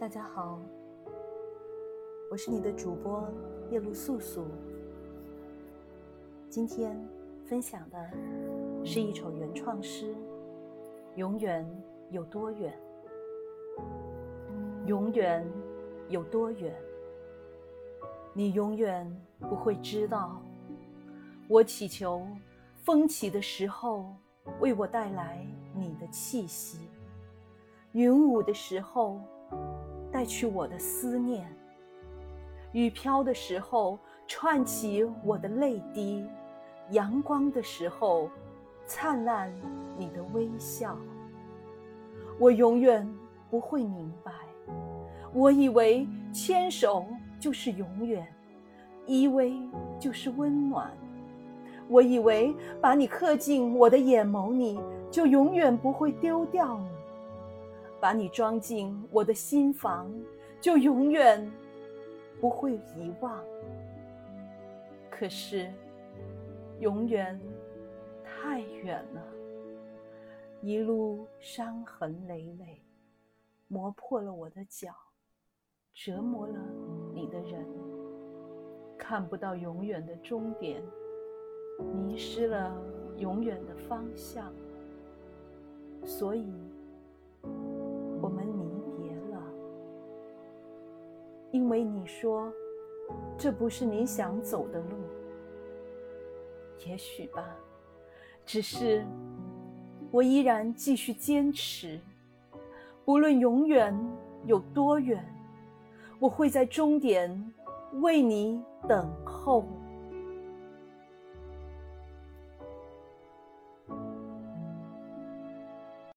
大家好，我是你的主播夜露素素。今天分享的是一首原创诗，《永远有多远》。永远有多远？你永远不会知道。我祈求风起的时候，为我带来你的气息；云舞的时候，去我的思念；雨飘的时候，串起我的泪滴；阳光的时候，灿烂你的微笑。我永远不会明白，我以为牵手就是永远，依偎就是温暖。我以为把你刻进我的眼眸里，就永远不会丢掉你；把你装进我的心房，就永远不会遗忘。可是，永远太远了，一路伤痕累累，磨破了我的脚，折磨了你的人，看不到永远的终点。迷失了永远的方向，所以因为你说这不是你想走的路，也许吧。只是我依然继续坚持，不论永远有多远，我会在终点为你等候。